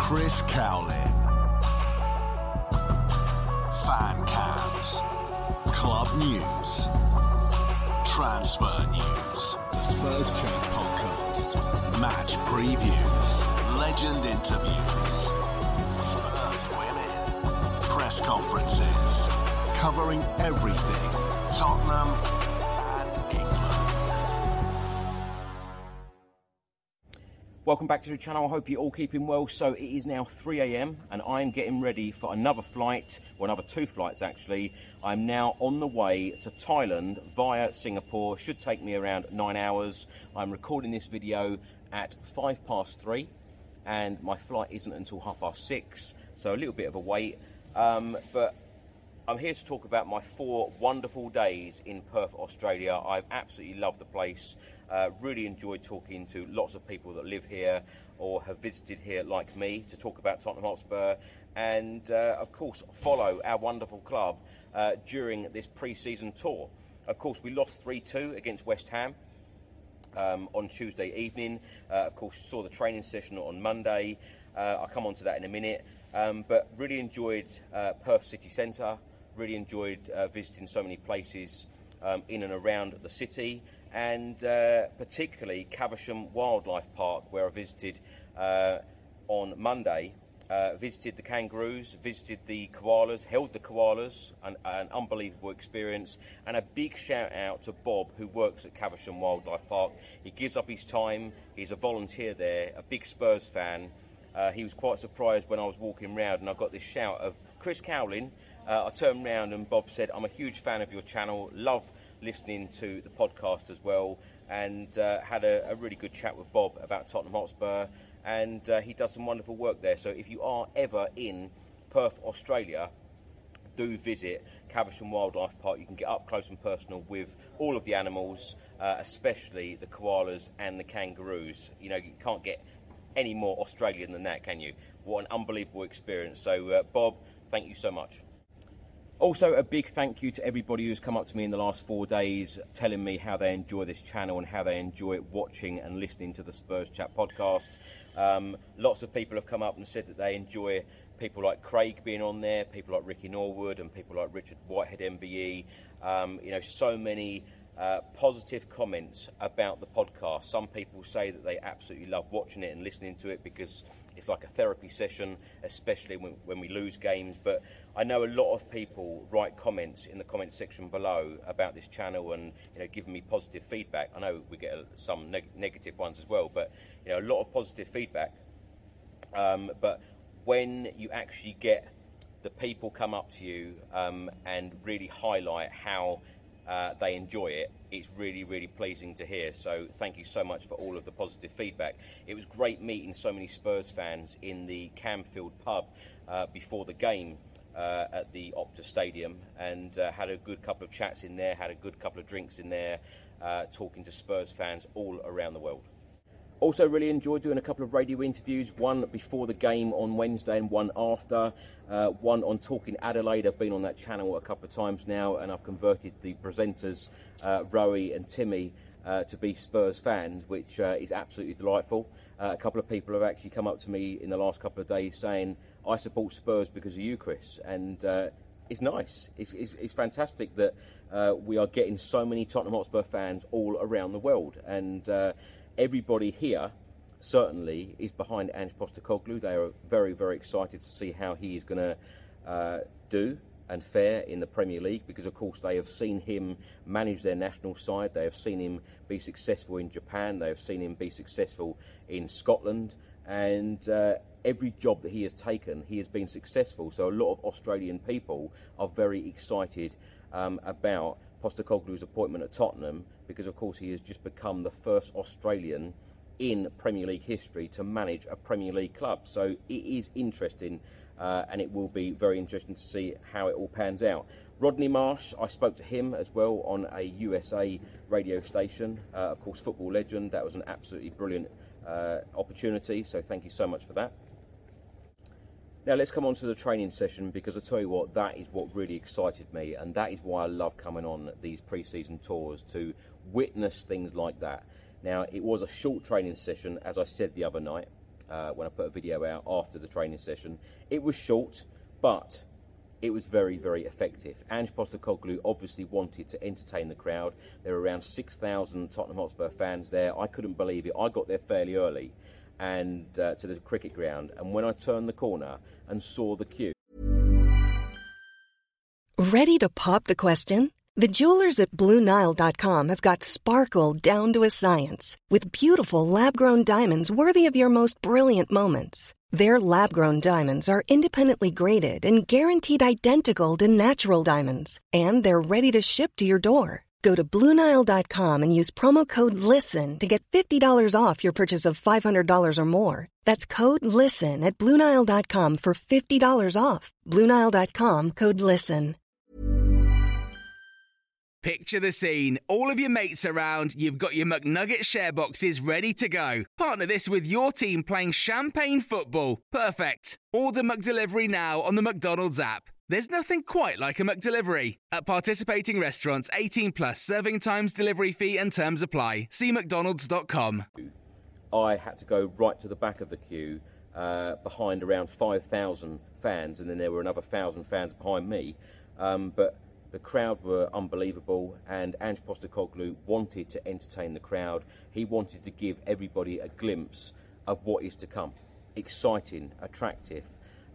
Chris Cowlin. Fan cams. Club news. Transfer news. Spurs Chat podcast. Match previews. Legend interviews. Spurs women. Press conferences. Covering everything. Tottenham Welcome back to the channel. I hope you're all keeping well. So it is now 3 a.m. and I'm getting ready for another flight, or another two flights actually. I'm now on the way to Thailand via Singapore. Should take me around nine hours. I'm recording this video at five past three, and my flight isn't until half past six. So a little bit of a wait, um, but I'm here to talk about my four wonderful days in Perth, Australia. I've absolutely loved the place. Uh, really enjoyed talking to lots of people that live here or have visited here, like me, to talk about Tottenham Hotspur and, uh, of course, follow our wonderful club uh, during this pre season tour. Of course, we lost 3 2 against West Ham um, on Tuesday evening. Uh, of course, saw the training session on Monday. Uh, I'll come on to that in a minute. Um, but really enjoyed uh, Perth City Centre. Really enjoyed uh, visiting so many places um, in and around the city, and uh, particularly Caversham Wildlife Park, where I visited uh, on Monday. Uh, visited the kangaroos, visited the koalas, held the koalas, an, an unbelievable experience. And a big shout out to Bob, who works at Caversham Wildlife Park. He gives up his time, he's a volunteer there, a big Spurs fan. Uh, he was quite surprised when I was walking round and I got this shout of Chris Cowlin. Uh, I turned round and Bob said, I'm a huge fan of your channel, love listening to the podcast as well, and uh, had a, a really good chat with Bob about Tottenham Hotspur and uh, he does some wonderful work there. So if you are ever in Perth, Australia, do visit Caversham Wildlife Park. You can get up close and personal with all of the animals, uh, especially the koalas and the kangaroos. You know, you can't get any more Australian than that, can you? What an unbelievable experience. So, uh, Bob, thank you so much. Also, a big thank you to everybody who's come up to me in the last four days telling me how they enjoy this channel and how they enjoy watching and listening to the Spurs Chat podcast. Um, lots of people have come up and said that they enjoy people like Craig being on there, people like Ricky Norwood, and people like Richard Whitehead MBE. Um, you know, so many uh, positive comments about the podcast. Some people say that they absolutely love watching it and listening to it because it's like a therapy session, especially when, when we lose games. But I know a lot of people write comments in the comment section below about this channel and you know giving me positive feedback. I know we get some neg- negative ones as well, but you know a lot of positive feedback. Um, but when you actually get the people come up to you um, and really highlight how uh, they enjoy it, it's really, really pleasing to hear. So, thank you so much for all of the positive feedback. It was great meeting so many Spurs fans in the Camfield pub uh, before the game. Uh, at the Optus Stadium and uh, had a good couple of chats in there, had a good couple of drinks in there, uh, talking to Spurs fans all around the world. Also, really enjoyed doing a couple of radio interviews, one before the game on Wednesday and one after. Uh, one on Talking Adelaide. I've been on that channel a couple of times now and I've converted the presenters, uh, Rowie and Timmy, uh, to be Spurs fans, which uh, is absolutely delightful. Uh, a couple of people have actually come up to me in the last couple of days saying, I support Spurs because of you, Chris. And uh, it's nice. It's, it's, it's fantastic that uh, we are getting so many Tottenham Hotspur fans all around the world. And uh, everybody here certainly is behind Ange Postecoglou. They are very, very excited to see how he is going to do and fare in the Premier League because, of course, they have seen him manage their national side. They have seen him be successful in Japan. They have seen him be successful in Scotland. And uh, every job that he has taken, he has been successful. So a lot of Australian people are very excited um, about Postecoglou's appointment at Tottenham because, of course, he has just become the first Australian in Premier League history to manage a Premier League club. So it is interesting uh, and it will be very interesting to see how it all pans out. Rodney Marsh, I spoke to him as well on a USA radio station, uh, of course, football legend. That was an absolutely brilliant uh, opportunity, so thank you so much for that. Now let's come on to the training session because I tell you what, that is what really excited me, and that is why I love coming on these pre-season tours to witness things like that. Now it was a short training session, as I said the other night uh, when I put a video out after the training session. It was short, but it was very, very effective. Ange Postecoglou obviously wanted to entertain the crowd. There were around 6,000 Tottenham Hotspur fans there. I couldn't believe it. I got there fairly early and uh, to the cricket ground, and when I turned the corner and saw the queue. Ready to pop the question? The jewelers at BlueNile.com have got sparkle down to a science with beautiful lab-grown diamonds worthy of your most brilliant moments. Their lab grown diamonds are independently graded and guaranteed identical to natural diamonds, and they're ready to ship to your door. Go to Bluenile.com and use promo code LISTEN to get $50 off your purchase of $500 or more. That's code LISTEN at Bluenile.com for $50 off. Bluenile.com code LISTEN. Picture the scene. All of your mates around, you've got your McNugget share boxes ready to go. Partner this with your team playing champagne football. Perfect. Order McDelivery now on the McDonald's app. There's nothing quite like a McDelivery. At participating restaurants, 18 plus serving times, delivery fee, and terms apply. See McDonald's.com. I had to go right to the back of the queue uh, behind around 5,000 fans, and then there were another 1,000 fans behind me. Um, but the crowd were unbelievable, and Ange Postecoglou wanted to entertain the crowd. He wanted to give everybody a glimpse of what is to come. Exciting, attractive,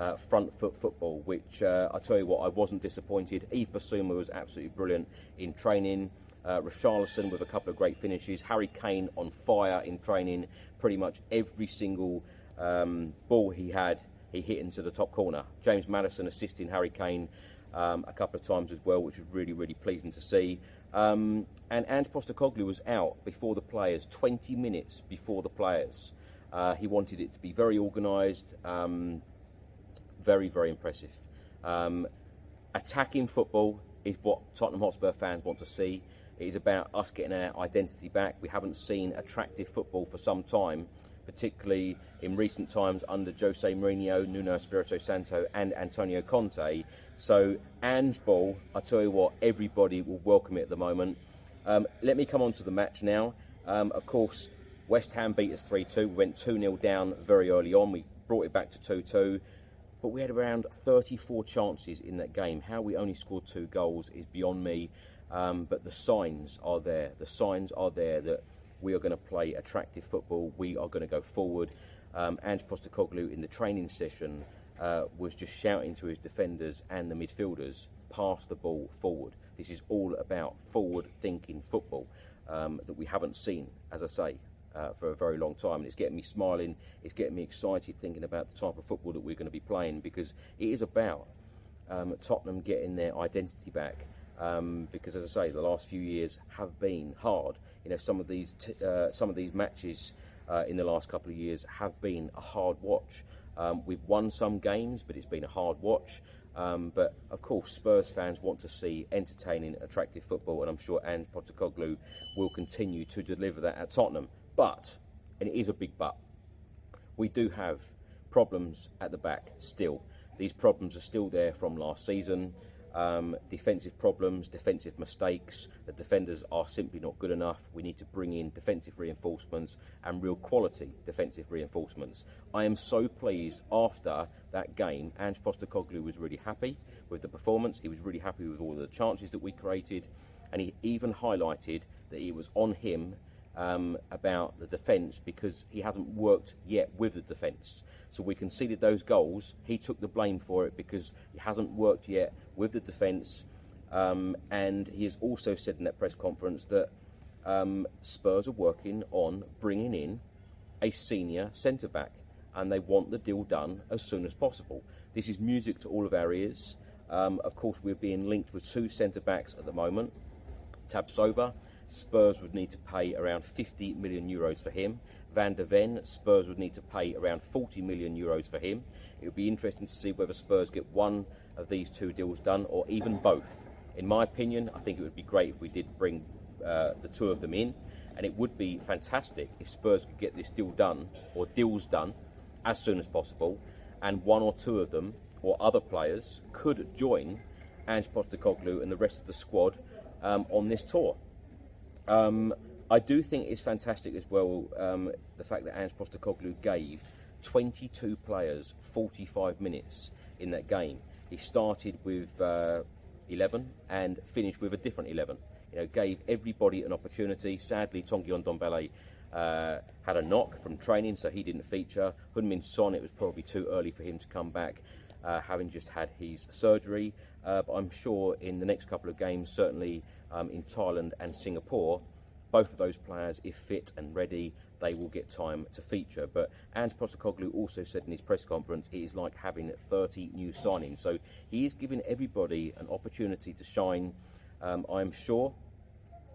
uh, front foot football, which uh, I tell you what, I wasn't disappointed. Yves Bissouma was absolutely brilliant in training. Uh, Richarlison with a couple of great finishes. Harry Kane on fire in training. Pretty much every single um, ball he had, he hit into the top corner. James Maddison assisting Harry Kane um, a couple of times as well, which was really, really pleasing to see. Um, and Ange Postecoglou was out before the players, 20 minutes before the players. Uh, he wanted it to be very organised. Um, very, very impressive. Um, attacking football is what Tottenham Hotspur fans want to see. It is about us getting our identity back. We haven't seen attractive football for some time, particularly in recent times under Jose Mourinho, Nuno Espirito Santo, and Antonio Conte. So, Ange Ball, I tell you what, everybody will welcome it at the moment. Um, let me come on to the match now. Um, of course, West Ham beat us 3 2. We went 2 0 down very early on. We brought it back to 2 2 but we had around 34 chances in that game. How we only scored two goals is beyond me, um, but the signs are there. The signs are there that we are going to play attractive football. We are going to go forward. Um, Ange in the training session uh, was just shouting to his defenders and the midfielders, pass the ball forward. This is all about forward-thinking football um, that we haven't seen, as I say, uh, for a very long time. And it's getting me smiling, it's getting me excited thinking about the type of football that we're going to be playing because it is about um, Tottenham getting their identity back. Um, because, as I say, the last few years have been hard. You know, some of these t- uh, some of these matches uh, in the last couple of years have been a hard watch. Um, we've won some games, but it's been a hard watch. Um, but of course, Spurs fans want to see entertaining, attractive football, and I'm sure Ange Postecoglou will continue to deliver that at Tottenham. But, and it is a big but, we do have problems at the back still. These problems are still there from last season. um, defensive problems, defensive mistakes. The defenders are simply not good enough. We need to bring in defensive reinforcements and real quality defensive reinforcements. I am so pleased after that game. Ange Postecoglou was really happy with the performance. He was really happy with all the chances that we created, and he even highlighted that it was on him um, about the defence because he hasn't worked yet with the defence. So we conceded those goals. He took the blame for it because he hasn't worked yet with the defence. Um, and he has also said in that press conference that um, Spurs are working on bringing in a senior centre back and they want the deal done as soon as possible. This is music to all of our ears. Um, of course, we're being linked with two centre backs at the moment. Tapsoba Spurs would need to pay around 50 million euros for him. Van der Ven, Spurs would need to pay around 40 million euros for him. It would be interesting to see whether Spurs get one of these two deals done or even both. In my opinion, I think it would be great if we did bring uh, the two of them in, and it would be fantastic if Spurs could get this deal done or deals done as soon as possible, and one or two of them or other players could join Ange Postecoglou and the rest of the squad um, on this tour. Um, I do think it's fantastic as well um, the fact that Ange Postecoglou gave 22 players 45 minutes in that game. He started with uh, 11 and finished with a different 11. You know, gave everybody an opportunity. Sadly, Tanguy Ndombele uh, had a knock from training, so he didn't feature. Heung-min Son, it was probably too early for him to come back, uh, having just had his surgery. Uh, but I'm sure in the next couple of games, certainly um, in Thailand and Singapore, both of those players, if fit and ready, they will get time to feature. But Ange also said in his press conference it is like having 30 new signings. So he is giving everybody an opportunity to shine. Um, I'm sure.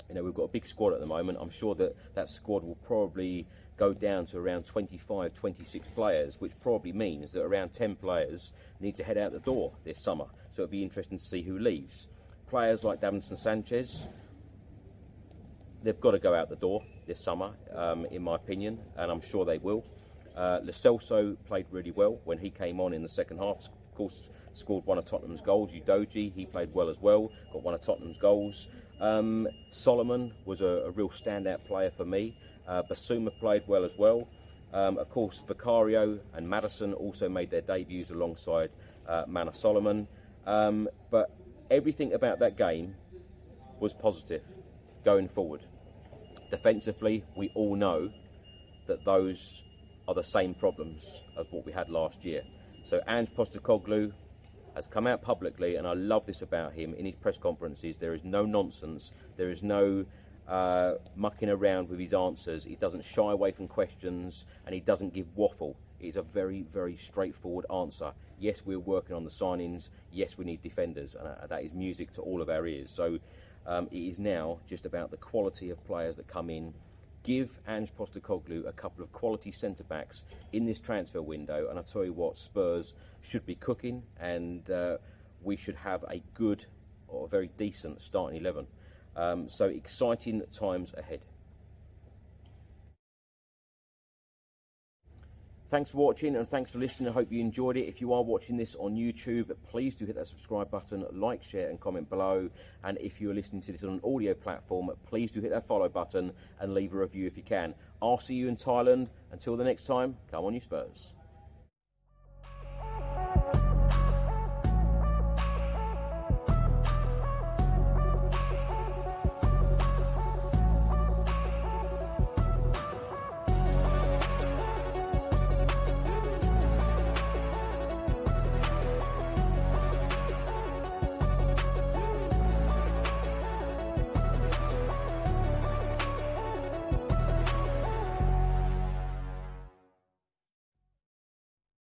You know, we've got a big squad at the moment. I'm sure that that squad will probably go down to around 25, 26 players, which probably means that around 10 players need to head out the door this summer. So it'll be interesting to see who leaves. Players like Davinson Sanchez, they've got to go out the door this summer, um, in my opinion, and I'm sure they will. Uh, Lo Celso played really well when he came on in the second half. Of course, scored one of Tottenham's goals. Udogie, he played well as well, got one of Tottenham's goals. Um, Solomon was a, a, real standout player for me. Uh, Bissouma played well as well. Um, of course, Vicario and Maddison also made their debuts alongside uh, Solomon. Um, but everything about that game was positive going forward. Defensively, we all know that those are the same problems as what we had last year. So Ange Postecoglou has come out publicly, and I love this about him in his press conferences. There is no nonsense. There is no uh, mucking around with his answers. He doesn't shy away from questions, and he doesn't give waffle. It's a very, very straightforward answer. Yes, we're working on the signings. Yes, we need defenders, and uh, that is music to all of our ears. So um, it is now just about the quality of players that come in. Give Ange Postecoglou a couple of quality centre backs in this transfer window, and I tell you what, Spurs should be cooking, and uh, we should have a good or a very decent starting eleven. Um, so exciting times ahead. Thanks for watching and thanks for listening. I hope you enjoyed it. If you are watching this on YouTube, please do hit that subscribe button, like, share, and comment below. And if you're listening to this on an audio platform, please do hit that follow button and leave a review if you can. I'll see you in Thailand. Until the next time, come on, you Spurs.